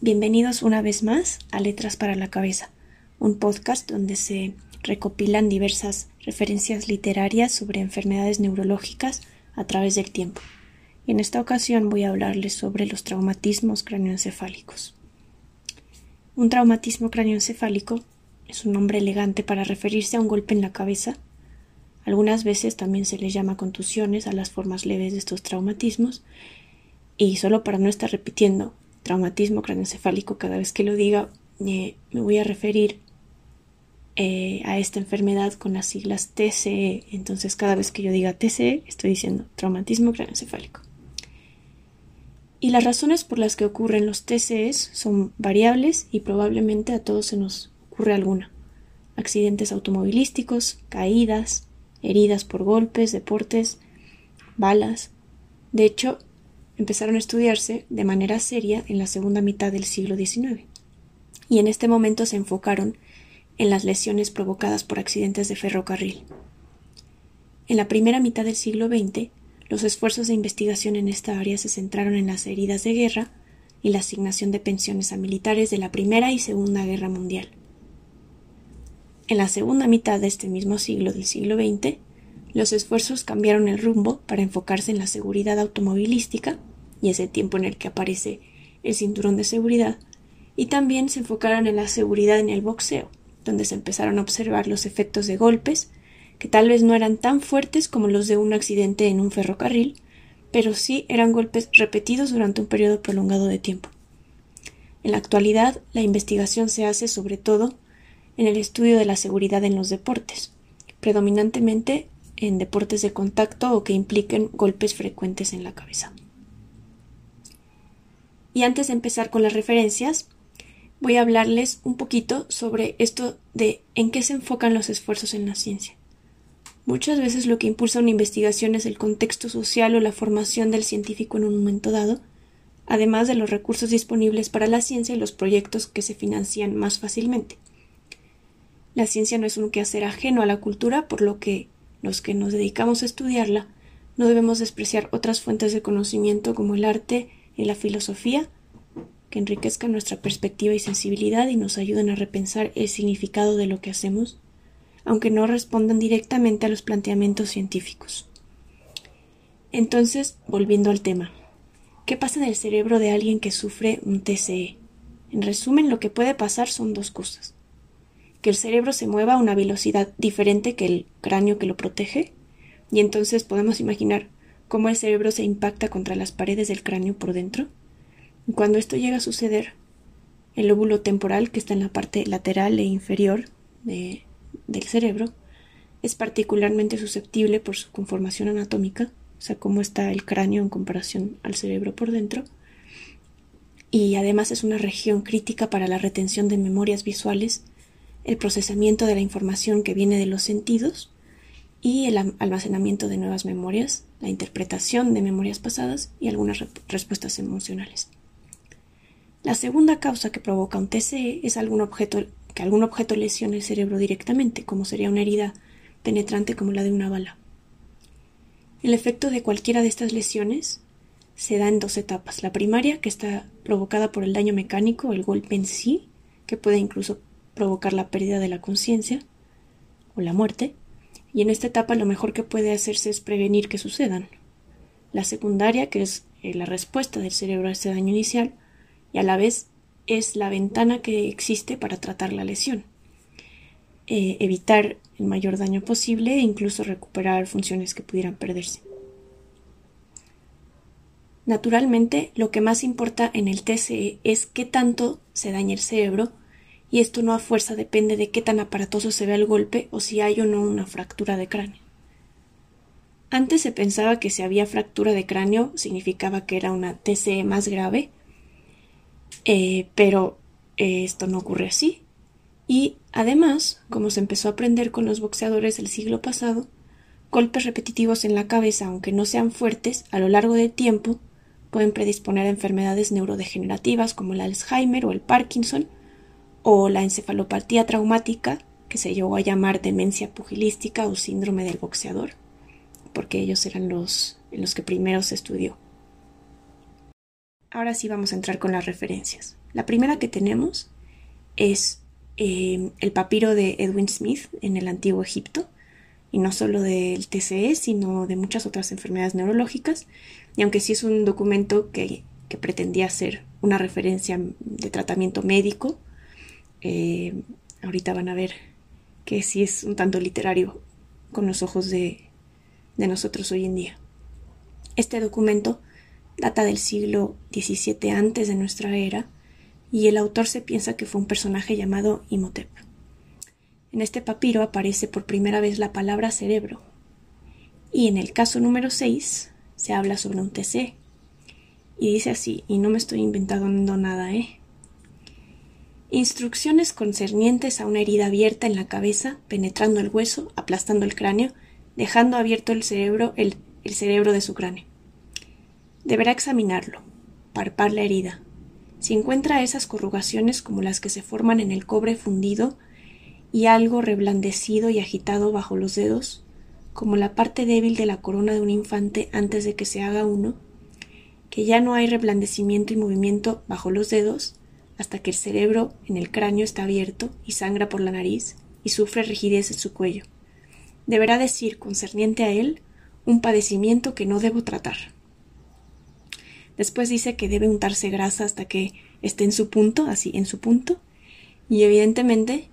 Bienvenidos una vez más a Letras para la Cabeza, un podcast donde se recopilan diversas referencias literarias sobre enfermedades neurológicas a través del tiempo. Y en esta ocasión voy a hablarles sobre los traumatismos cráneoencefálicos. Un traumatismo cráneoencefálico es un nombre elegante para referirse a un golpe en la cabeza. Algunas veces también se les llama contusiones a las formas leves de estos traumatismos. Y solo para no estar repitiendo traumatismo craneoencefálico, cada vez que lo diga, eh, me voy a referir eh, a esta enfermedad con las siglas TCE. Entonces, cada vez que yo diga TCE, estoy diciendo traumatismo craneoencefálico. Y las razones por las que ocurren los TCEs son variables y probablemente a todos se nos ocurre alguna. Accidentes automovilísticos, caídas, heridas por golpes, deportes, balas. De hecho, empezaron a estudiarse de manera seria en la segunda mitad del siglo XIX, y en este momento se enfocaron en las lesiones provocadas por accidentes de ferrocarril. En la primera mitad del siglo XX, los esfuerzos de investigación en esta área se centraron en las heridas de guerra y la asignación de pensiones a militares de la Primera y Segunda Guerra Mundial. En la segunda mitad de este mismo siglo del siglo XX, los esfuerzos cambiaron el rumbo para enfocarse en la seguridad automovilística y ese tiempo en el que aparece el cinturón de seguridad, y también se enfocaron en la seguridad en el boxeo, donde se empezaron a observar los efectos de golpes, que tal vez no eran tan fuertes como los de un accidente en un ferrocarril, pero sí eran golpes repetidos durante un periodo prolongado de tiempo. En la actualidad, la investigación se hace sobre todo en el estudio de la seguridad en los deportes, predominantemente en deportes de contacto o que impliquen golpes frecuentes en la cabeza. Y antes de empezar con las referencias, voy a hablarles un poquito sobre esto de en qué se enfocan los esfuerzos en la ciencia. Muchas veces lo que impulsa una investigación es el contexto social o la formación del científico en un momento dado, además de los recursos disponibles para la ciencia y los proyectos que se financian más fácilmente. La ciencia no es un quehacer ajeno a la cultura, por lo que los que nos dedicamos a estudiarla no debemos despreciar otras fuentes de conocimiento como el arte, y la filosofía que enriquezcan nuestra perspectiva y sensibilidad y nos ayuden a repensar el significado de lo que hacemos, aunque no respondan directamente a los planteamientos científicos. Entonces, volviendo al tema, ¿qué pasa en el cerebro de alguien que sufre un TCE? En resumen, lo que puede pasar son dos cosas. Que el cerebro se mueva a una velocidad diferente que el cráneo que lo protege, y entonces podemos imaginar cómo el cerebro se impacta contra las paredes del cráneo por dentro. Cuando esto llega a suceder, el lóbulo temporal, que está en la parte lateral e inferior del cerebro, es particularmente susceptible por su conformación anatómica, o sea, cómo está el cráneo en comparación al cerebro por dentro, y además es una región crítica para la retención de memorias visuales, el procesamiento de la información que viene de los sentidos y el almacenamiento de nuevas memorias, la interpretación de memorias pasadas y algunas respuestas emocionales. La segunda causa que provoca un TCE es algún objeto, que algún objeto lesione el cerebro directamente, como sería una herida penetrante como la de una bala. El efecto de cualquiera de estas lesiones se da en dos etapas. La primaria, que está provocada por el daño mecánico, el golpe en sí, que puede incluso provocar la pérdida de la conciencia o la muerte, y en esta etapa lo mejor que puede hacerse es prevenir que sucedan. La secundaria, que es eh, la respuesta del cerebro a este daño inicial, y a la vez es la ventana que existe para tratar la lesión, eh, evitar el mayor daño posible e incluso recuperar funciones que pudieran perderse. Naturalmente, lo que más importa en el TCE es qué tanto se daña el cerebro y esto no a fuerza depende de qué tan aparatoso se ve el golpe o si hay o no una fractura de cráneo. Antes se pensaba que si había fractura de cráneo significaba que era una TCE más grave, eh, pero eh, esto no ocurre así. Y además, como se empezó a aprender con los boxeadores del siglo pasado, golpes repetitivos en la cabeza, aunque no sean fuertes, a lo largo del tiempo pueden predisponer a enfermedades neurodegenerativas como el Alzheimer o el Parkinson, o la encefalopatía traumática, que se llegó a llamar demencia pugilística o síndrome del boxeador, porque ellos eran los, los que primero se estudió. Ahora sí vamos a entrar con las referencias. La primera que tenemos es eh, el papiro de Edwin Smith en el antiguo Egipto, y no solo del TCE, sino de muchas otras enfermedades neurológicas, y aunque sí es un documento que, pretendía ser una referencia de tratamiento médico, eh, ahorita van a ver que sí es un tanto literario con los ojos de, de nosotros hoy en día. Este documento data del siglo XVII antes de nuestra era y el autor se piensa que fue un personaje llamado Imhotep. En este papiro aparece por primera vez la palabra cerebro y en el caso número 6 se habla sobre un TC y dice así, y no me estoy inventando nada, ¿eh? Instrucciones concernientes a una herida abierta en la cabeza, penetrando el hueso, aplastando el cráneo, dejando abierto el cerebro, el, cerebro de su cráneo. Deberá examinarlo, parpar la herida. Si encuentra esas corrugaciones como las que se forman en el cobre fundido y algo reblandecido y agitado bajo los dedos, como la parte débil de la corona de un infante antes de que se haga uno, que ya no hay reblandecimiento y movimiento bajo los dedos hasta que el cerebro en el cráneo está abierto y sangra por la nariz y sufre rigidez en su cuello. Deberá decir concerniente a él un padecimiento que no debo tratar. Después dice que debe untarse grasa hasta que esté en su punto, así, en su punto. Y evidentemente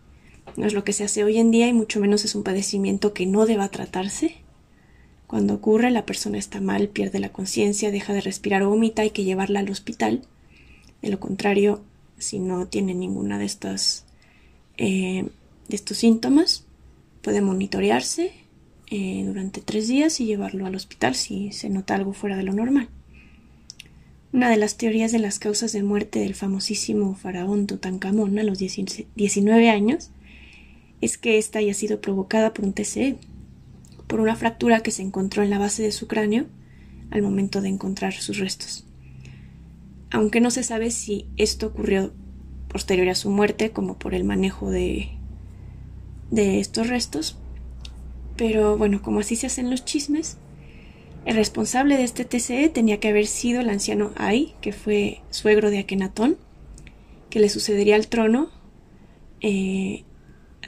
no es lo que se hace hoy en día y mucho menos es un padecimiento que no deba tratarse. Cuando ocurre, la persona está mal, pierde la conciencia, deja de respirar o vomita, hay que llevarla al hospital. De lo contrario, si no tiene ninguna de estas eh, de estos síntomas, puede monitorearse eh, durante tres días y llevarlo al hospital si se nota algo fuera de lo normal. Una de las teorías de las causas de muerte del famosísimo faraón Tutankamón a los 19 años es que ésta haya sido provocada por un TCE, por una fractura que se encontró en la base de su cráneo al momento de encontrar sus restos. Aunque no se sabe si esto ocurrió posterior a su muerte, como por el manejo de, de estos restos, pero bueno, como así se hacen los chismes, el responsable de este TCE tenía que haber sido el anciano Ai, que fue suegro de Akenatón, que le sucedería al trono eh,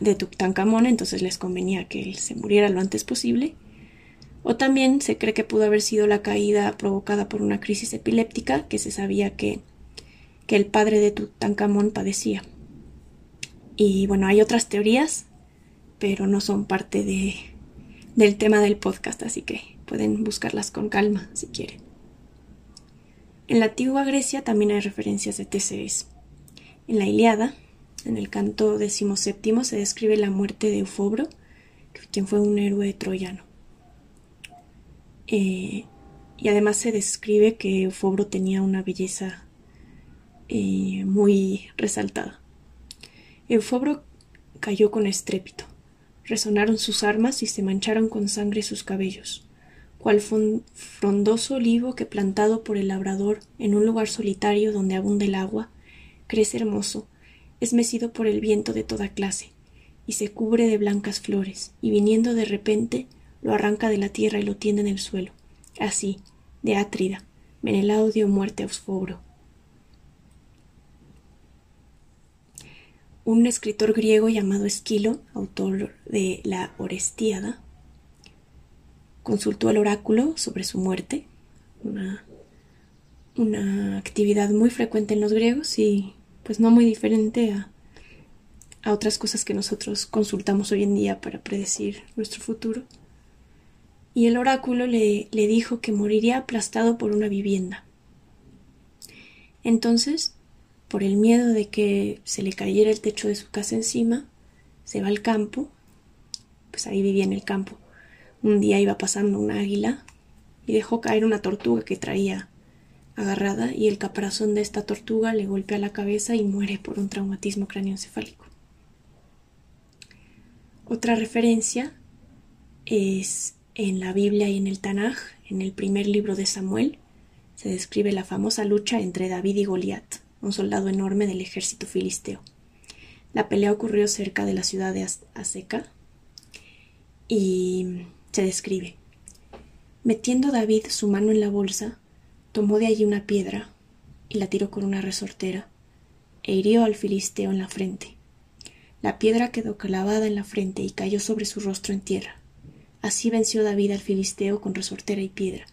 de Tutankamón, entonces les convenía que él se muriera lo antes posible. O también se cree que pudo haber sido la caída provocada por una crisis epiléptica que se sabía que, que el padre de Tutankamón padecía. Y bueno, hay otras teorías, pero no son parte de, del tema del podcast, así que Pueden buscarlas con calma si quieren. En la antigua Grecia también hay referencias de TCEs. En la Iliada, en el canto decimoséptimo, se describe la muerte de Eufobro, quien fue un héroe troyano. Eh, y además se describe que Eufobro tenía una belleza eh, muy resaltada. Eufobro cayó con estrépito. Resonaron sus armas y se mancharon con sangre sus cabellos cual frondoso olivo que plantado por el labrador en un lugar solitario donde abunda el agua, crece hermoso, es mecido por el viento de toda clase, y se cubre de blancas flores, y viniendo de repente lo arranca de la tierra y lo tiende en el suelo. Así, de Átrida, Menelao dio muerte a Osfobro. Un escritor griego llamado Esquilo, autor de la Orestíada, consultó al oráculo sobre su muerte, una, una actividad muy frecuente en los griegos y pues no muy diferente a, a otras cosas que nosotros consultamos hoy en día para predecir nuestro futuro. Y el oráculo le, le dijo que moriría aplastado por una vivienda. Entonces, por el miedo de que se le cayera el techo de su casa encima, se va al campo, pues ahí vivía en el campo, un día iba pasando una águila y dejó caer una tortuga que traía agarrada y el caparazón de esta tortuga le golpea la cabeza y muere por un traumatismo craneoencefálico. Otra referencia es en la Biblia y en el Tanaj, en el primer libro de Samuel, se describe la famosa lucha entre David y Goliat, un soldado enorme del ejército filisteo. La pelea ocurrió cerca de la ciudad de Aseca y se describe. Metiendo David su mano en la bolsa, tomó de allí una piedra, y la tiró con una resortera, e hirió al filisteo en la frente. La piedra quedó clavada en la frente y cayó sobre su rostro en tierra. Así venció David al filisteo con resortera y piedra,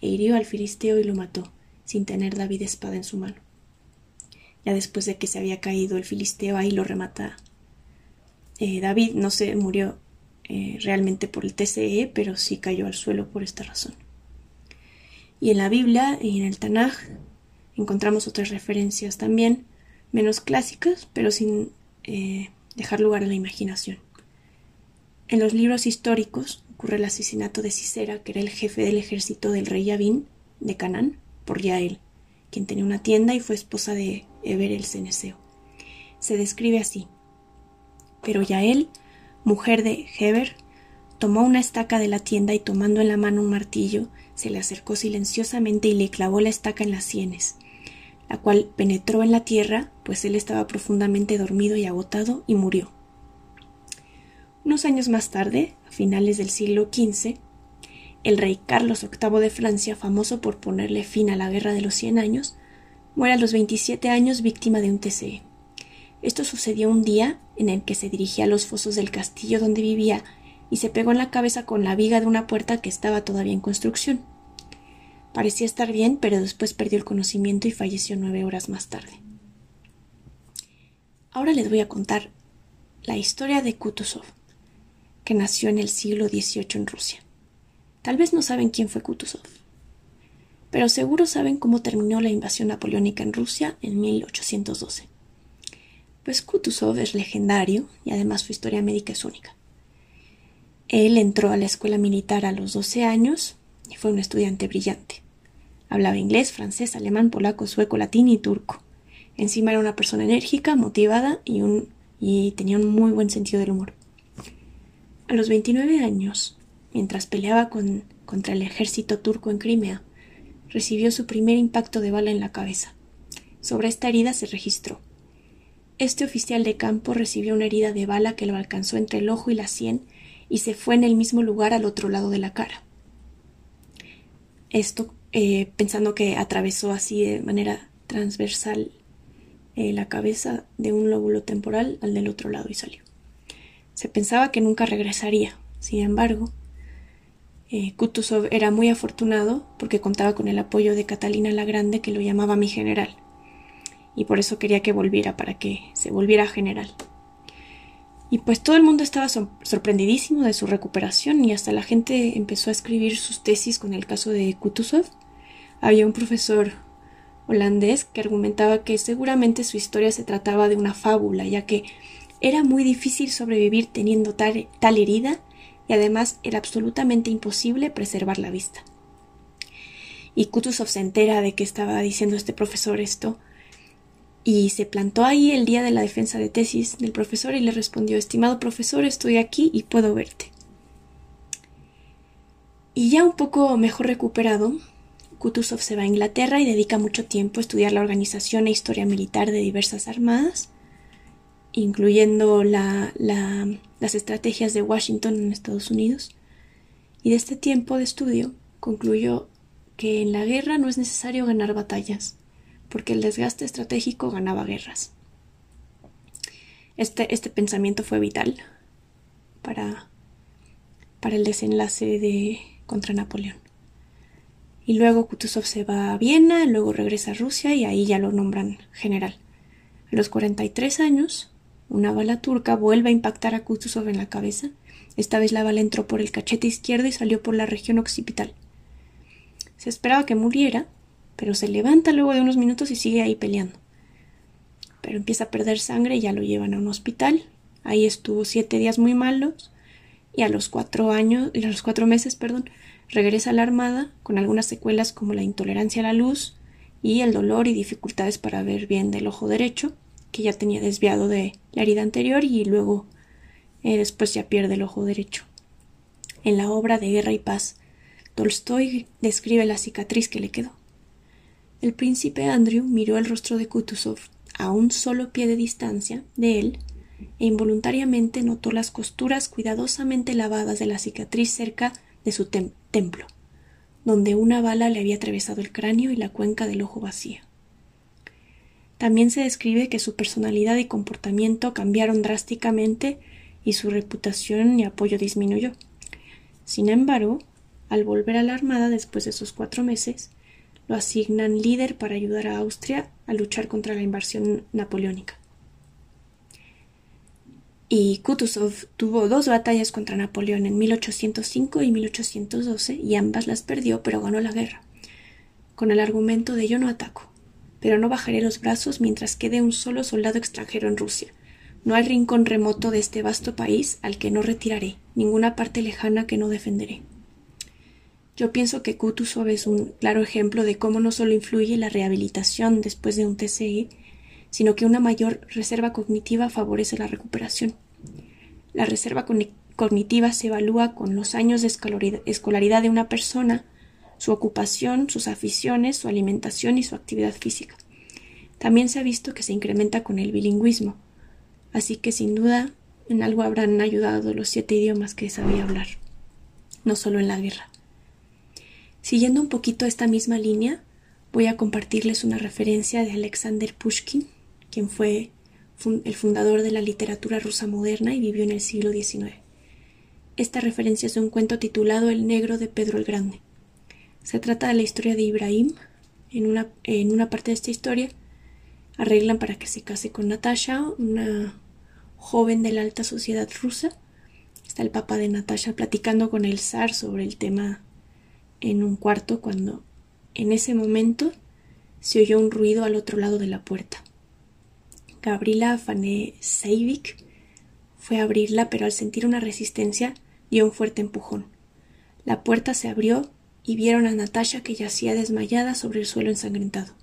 e hirió al filisteo y lo mató, sin tener David espada en su mano. Ya después de que se había caído el filisteo, ahí lo remata. Eh, David no se murió eh, realmente por el TCE, pero sí cayó al suelo por esta razón. Y en la Biblia y en el Tanaj encontramos otras referencias también, menos clásicas, pero sin eh, dejar lugar a la imaginación. En los libros históricos ocurre el asesinato de Sisera, que era el jefe del ejército del rey Yavin de Canaán, por Yael, quien tenía una tienda y fue esposa de Eber el Ceneseo. Se describe así. Pero Yael, mujer de Heber, tomó una estaca de la tienda y tomando en la mano un martillo, se le acercó silenciosamente y le clavó la estaca en las sienes, la cual penetró en la tierra, pues él estaba profundamente dormido y agotado, y murió. Unos años más tarde, a finales del siglo XV, el rey Carlos VIII de Francia, famoso por ponerle fin a la Guerra de los Cien Años, muere a los 27 años víctima de un TCE. Esto sucedió un día en el que se dirigía a los fosos del castillo donde vivía y se pegó en la cabeza con la viga de una puerta que estaba todavía en construcción. Parecía estar bien, pero después perdió el conocimiento y falleció nueve horas más tarde. Ahora les voy a contar la historia de Kutuzov que nació en el siglo XVIII en Rusia. Tal vez no saben quién fue Kutuzov, pero seguro saben cómo terminó la invasión napoleónica en Rusia en 1812. Pues Kutuzov es legendario y además su historia médica es única. Él entró a la escuela militar a los 12 años y fue un estudiante brillante. Hablaba inglés, francés, alemán, polaco, sueco, latín y turco. Encima era una persona enérgica, motivada y, y tenía un muy buen sentido del humor. A los 29 años, mientras peleaba contra el ejército turco en Crimea, recibió su primer impacto de bala en la cabeza. Sobre esta herida se registró. Este oficial de campo recibió una herida de bala que lo alcanzó entre el ojo y la sien y se fue en el mismo lugar al otro lado de la cara. Esto eh, pensando que atravesó así de manera transversal eh, la cabeza de un lóbulo temporal al del otro lado y salió. Se pensaba que nunca regresaría. Sin embargo, eh, Kutuzov era muy afortunado porque contaba con el apoyo de Catalina la Grande que lo llamaba mi general. Y por eso quería que volviera, para que se volviera general. Y pues todo el mundo estaba sorprendidísimo de su recuperación y hasta la gente empezó a escribir sus tesis con el caso de Kutuzov. Había un profesor holandés que argumentaba que seguramente su historia se trataba de una fábula, ya que era muy difícil sobrevivir teniendo tal, herida y además era absolutamente imposible preservar la vista. Y Kutuzov se entera de que estaba diciendo este profesor esto y se plantó ahí el día de la defensa de tesis del profesor y le respondió Estimado profesor, estoy aquí y puedo verte. Y ya un poco mejor recuperado, Kutuzov se va a Inglaterra y dedica mucho tiempo a estudiar la organización e historia militar de diversas armadas incluyendo las estrategias de Washington en Estados Unidos, y de este tiempo de estudio concluyó que en la guerra no es necesario ganar batallas, porque el desgaste estratégico ganaba guerras. Este, este pensamiento fue vital para, para el desenlace de contra Napoleón. Y luego Kutuzov se va a Viena, luego regresa a Rusia y ahí ya lo nombran general. A los 43 años una bala turca vuelve a impactar a Kutuzov en la cabeza. Esta vez la bala entró por el cachete izquierdo y salió por la región occipital. Se esperaba que muriera, pero se levanta luego de unos minutos y sigue ahí peleando. Pero empieza a perder sangre y ya lo llevan a un hospital. Ahí estuvo siete días muy malos y a los cuatro años, y a los cuatro meses, perdón, regresa a la armada con algunas secuelas como la intolerancia a la luz y el dolor y dificultades para ver bien del ojo derecho ya tenía desviado de la herida anterior y luego eh, después ya pierde el ojo derecho. En la obra de Guerra y Paz, Tolstoy describe la cicatriz que le quedó. El príncipe Andrew miró el rostro de Kutuzov a un solo pie de distancia de él e involuntariamente notó las costuras cuidadosamente lavadas de la cicatriz cerca de su templo, donde una bala le había atravesado el cráneo y la cuenca del ojo vacía. También se describe que su personalidad y comportamiento cambiaron drásticamente y su reputación y apoyo disminuyó. Sin embargo, al volver a la Armada después de esos cuatro meses, lo asignan líder para ayudar a Austria a luchar contra la invasión napoleónica. Y Kutuzov tuvo dos batallas contra Napoleón en 1805 y 1812 y ambas las perdió, pero ganó la guerra, con el argumento de yo no ataco, pero no bajaré los brazos mientras quede un solo soldado extranjero en Rusia. No hay rincón remoto de este vasto país al que no retiraré, ninguna parte lejana que no defenderé. Yo pienso que Kutuzov es un claro ejemplo de cómo no solo influye la rehabilitación después de un TCE, sino que una mayor reserva cognitiva favorece la recuperación. La reserva cognitiva se evalúa con los años de escolaridad de una persona, su ocupación, sus aficiones, su alimentación y su actividad física. También se ha visto que se incrementa con el bilingüismo, así que sin duda en algo habrán ayudado los siete idiomas que sabía hablar, no solo en la guerra. Siguiendo un poquito esta misma línea, voy a compartirles una referencia de Alexander Pushkin, quien fue el fundador de la literatura rusa moderna y vivió en el siglo XIX. Esta referencia es un cuento titulado El negro de Pedro el Grande. Se trata de la historia de Ibrahim. En una, en una parte de esta historia arreglan para que se case con Natasha, una joven de la alta sociedad rusa. Está el papá de Natasha platicando con el zar sobre el tema en un cuarto cuando en ese momento se oyó un ruido al otro lado de la puerta. Gabriela Fanesevic fue a abrirla, pero al sentir una resistencia dio un fuerte empujón. La puerta se abrió y vieron a Natasha que yacía desmayada sobre el suelo ensangrentado.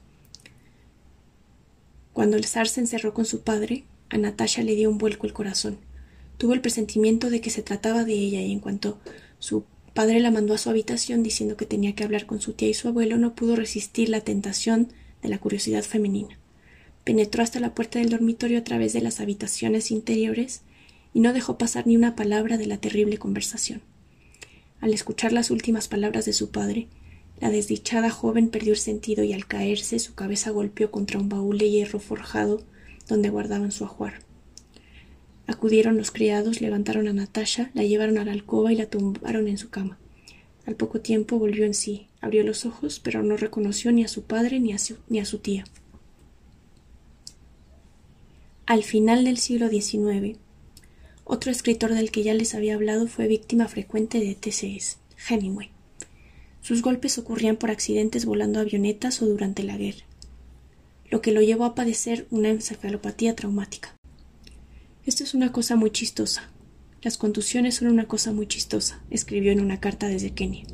Cuando el zar se encerró con su padre, a Natasha le dio un vuelco el corazón. Tuvo el presentimiento de que se trataba de ella y en cuanto su padre la mandó a su habitación diciendo que tenía que hablar con su tía y su abuelo, no pudo resistir la tentación de la curiosidad femenina penetró hasta la puerta del dormitorio a través de las habitaciones interiores y no dejó pasar ni una palabra de la terrible conversación. Al escuchar las últimas palabras de su padre, la desdichada joven perdió el sentido y al caerse su cabeza golpeó contra un baúl de hierro forjado donde guardaban su ajuar. Acudieron los criados, levantaron a Natasha, la llevaron a la alcoba y la tumbaron en su cama. Al poco tiempo volvió en sí, abrió los ojos, pero no reconoció ni a su padre ni a su, ni a su tía. Al final del siglo XIX, otro escritor del que ya les había hablado fue víctima frecuente de TCS, Hemingway. Sus golpes ocurrían por accidentes volando avionetas o durante la guerra, lo que lo llevó a padecer una encefalopatía traumática. Esto es una cosa muy chistosa. Las contusiones son una cosa muy chistosa, escribió en una carta desde Kenia.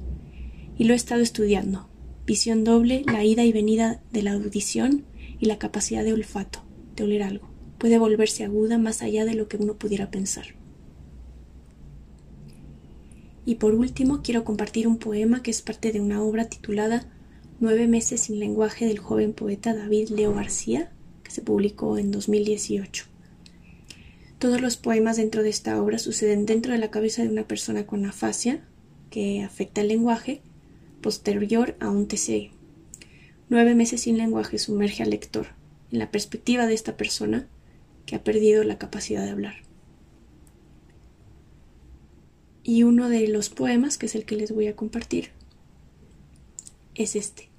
Y lo he estado estudiando. Visión doble, la ida y venida de la audición y la capacidad de olfato, de oler algo puede volverse aguda más allá de lo que uno pudiera pensar. Y por último, quiero compartir un poema que es parte de una obra titulada Nueve meses sin lenguaje del joven poeta David Leo García, que se publicó en 2018. Todos los poemas dentro de esta obra suceden dentro de la cabeza de una persona con afasia, que afecta el lenguaje, posterior a un TCE. Nueve meses sin lenguaje sumerge al lector en la perspectiva de esta persona que ha perdido la capacidad de hablar. Y uno de los poemas, que es el que les voy a compartir, es este.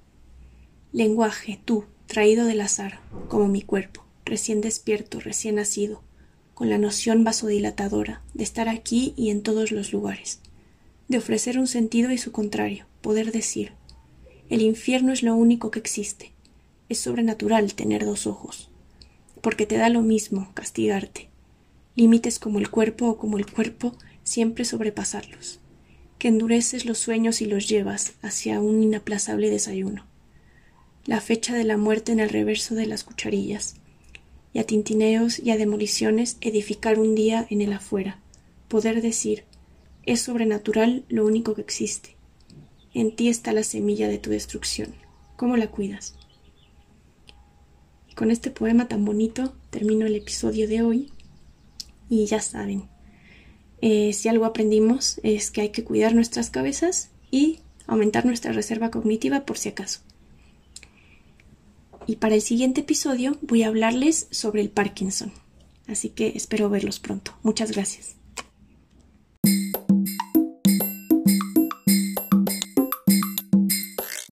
Lenguaje, tú, traído del azar, como mi cuerpo, recién despierto, recién nacido, con la noción vasodilatadora de estar aquí y en todos los lugares, de ofrecer un sentido y su contrario, poder decir, el infierno es lo único que existe, es sobrenatural tener dos ojos, porque te da lo mismo castigarte. Límites como el cuerpo o como el cuerpo, siempre sobrepasarlos. Que endureces los sueños y los llevas hacia un inaplazable desayuno. La fecha de la muerte en el reverso de las cucharillas. Y a tintineos y a demoliciones edificar un día en el afuera. Poder decir, es sobrenatural lo único que existe. En ti está la semilla de tu destrucción. ¿Cómo la cuidas? Con este poema tan bonito termino el episodio de hoy y ya saben, eh, si algo aprendimos es que hay que cuidar nuestras cabezas y aumentar nuestra reserva cognitiva por si acaso. Y para el siguiente episodio voy a hablarles sobre el Parkinson. Así que espero verlos pronto. Muchas gracias.